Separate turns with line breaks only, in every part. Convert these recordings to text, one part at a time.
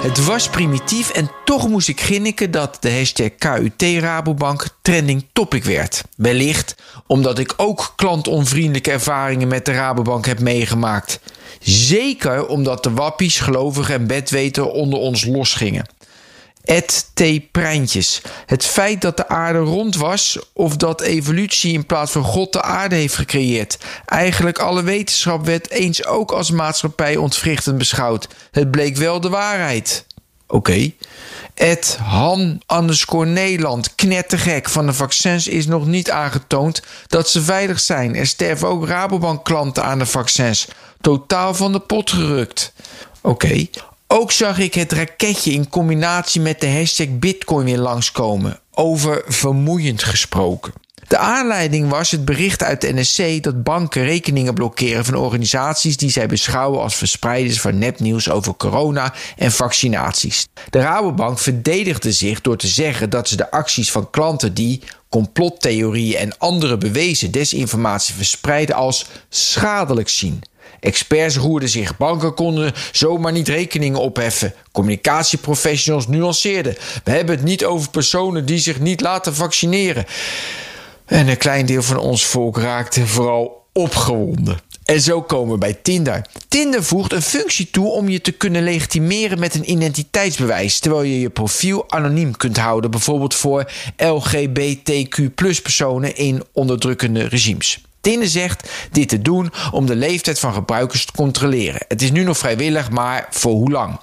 Het was primitief en toch moest ik ginniken dat de hashtag KUT Rabobank trending topic werd. Wellicht omdat ik ook klantonvriendelijke ervaringen met de Rabobank heb meegemaakt. Zeker omdat de wappies, gelovigen en bedweten onder ons losgingen. Ed T. Prijntjes. Het feit dat de aarde rond was of dat evolutie in plaats van God de aarde heeft gecreëerd. Eigenlijk alle wetenschap werd eens ook als maatschappij ontwrichtend beschouwd. Het bleek wel de waarheid. Oké. Ed Han underscore Nederland. Knettergek. Van de vaccins is nog niet aangetoond dat ze veilig zijn. Er sterven ook Rabobank klanten aan de vaccins. Totaal van de pot gerukt. Oké. Ook zag ik het raketje in combinatie met de hashtag Bitcoin weer langskomen. Over vermoeiend gesproken. De aanleiding was het bericht uit de NSC dat banken rekeningen blokkeren van organisaties die zij beschouwen als verspreiders van nepnieuws over corona en vaccinaties. De Rabobank verdedigde zich door te zeggen dat ze de acties van klanten die complottheorieën en andere bewezen desinformatie verspreiden als schadelijk zien. Experts roerden zich, banken konden zomaar niet rekeningen opheffen. Communicatieprofessionals nuanceerden. We hebben het niet over personen die zich niet laten vaccineren. En een klein deel van ons volk raakte vooral opgewonden. En zo komen we bij Tinder. Tinder voegt een functie toe om je te kunnen legitimeren met een identiteitsbewijs, terwijl je je profiel anoniem kunt houden, bijvoorbeeld voor LGBTQ personen in onderdrukkende regimes. Tinder zegt dit te doen om de leeftijd van gebruikers te controleren. Het is nu nog vrijwillig, maar voor hoe lang?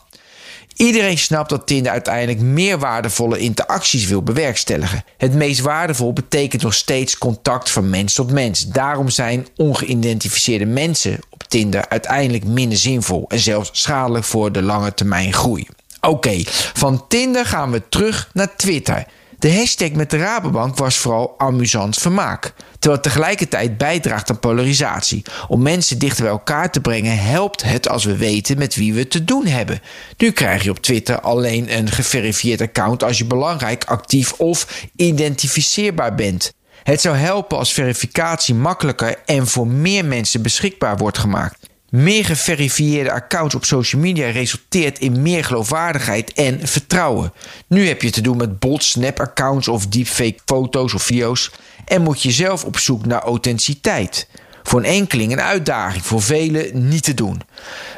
Iedereen snapt dat Tinder uiteindelijk meer waardevolle interacties wil bewerkstelligen. Het meest waardevol betekent nog steeds contact van mens tot mens. Daarom zijn ongeïdentificeerde mensen op Tinder uiteindelijk minder zinvol en zelfs schadelijk voor de lange termijn groei. Oké, van Tinder gaan we terug naar Twitter. De hashtag met de Rabobank was vooral amusant vermaak. Terwijl het tegelijkertijd bijdraagt aan polarisatie. Om mensen dichter bij elkaar te brengen helpt het als we weten met wie we te doen hebben. Nu krijg je op Twitter alleen een geverifieerd account als je belangrijk, actief of identificeerbaar bent. Het zou helpen als verificatie makkelijker en voor meer mensen beschikbaar wordt gemaakt. Meer geverifieerde accounts op social media resulteert in meer geloofwaardigheid en vertrouwen. Nu heb je te doen met bot, snap-accounts of deepfake foto's of video's en moet je zelf op zoek naar authenticiteit. Voor een enkeling een uitdaging, voor velen niet te doen.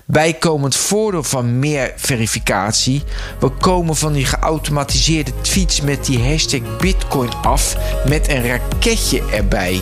Bijkomend voordeel van meer verificatie: we komen van die geautomatiseerde tweets met die hashtag Bitcoin af met een raketje erbij.